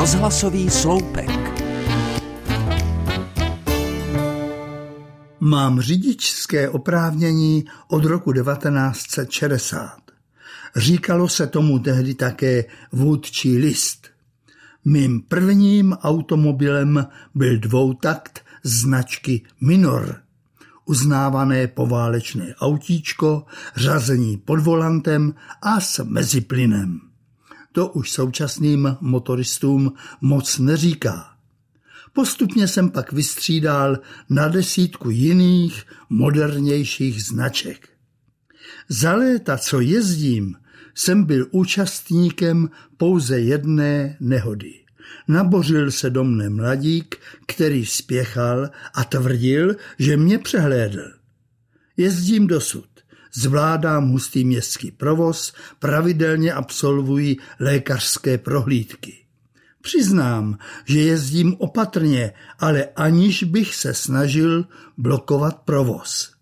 Rozhlasový sloupek. Mám řidičské oprávnění od roku 1960. Říkalo se tomu tehdy také vůdčí list. Mým prvním automobilem byl dvoutakt značky Minor. Uznávané poválečné autíčko, řazení pod volantem a s meziplynem. To už současným motoristům moc neříká. Postupně jsem pak vystřídal na desítku jiných, modernějších značek. Za léta, co jezdím, jsem byl účastníkem pouze jedné nehody. Nabořil se do mne mladík, který spěchal a tvrdil, že mě přehlédl. Jezdím dosud. Zvládám hustý městský provoz, pravidelně absolvuji lékařské prohlídky. Přiznám, že jezdím opatrně, ale aniž bych se snažil blokovat provoz.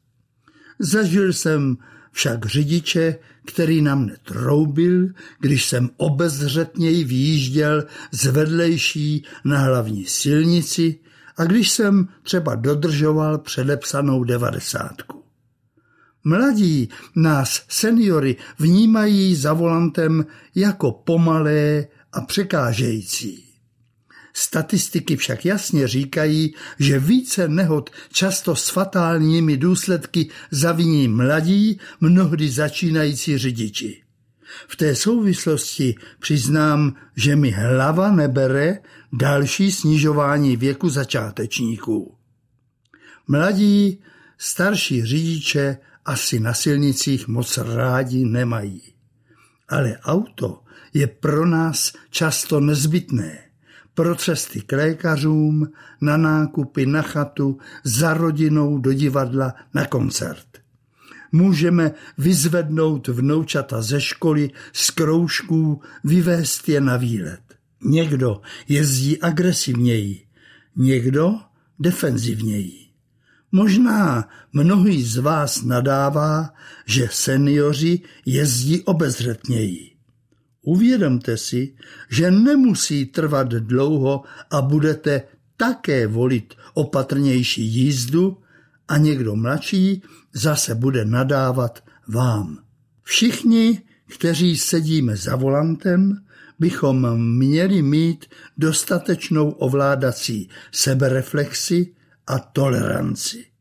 Zažil jsem však řidiče, který na mne troubil, když jsem obezřetněji výjížděl z vedlejší na hlavní silnici a když jsem třeba dodržoval předepsanou devadesátku. Mladí nás seniory vnímají za volantem jako pomalé a překážející. Statistiky však jasně říkají, že více nehod často s fatálními důsledky zaviní mladí, mnohdy začínající řidiči. V té souvislosti přiznám, že mi hlava nebere další snižování věku začátečníků. Mladí, starší řidiče asi na silnicích moc rádi nemají. Ale auto je pro nás často nezbytné. Pro cesty k lékařům, na nákupy, na chatu, za rodinou do divadla, na koncert. Můžeme vyzvednout vnoučata ze školy, z kroužků, vyvést je na výlet. Někdo jezdí agresivněji, někdo defenzivněji. Možná mnohý z vás nadává, že seniori jezdí obezřetněji. Uvědomte si, že nemusí trvat dlouho a budete také volit opatrnější jízdu a někdo mladší zase bude nadávat vám. Všichni, kteří sedíme za volantem, bychom měli mít dostatečnou ovládací sebereflexi a toleranci.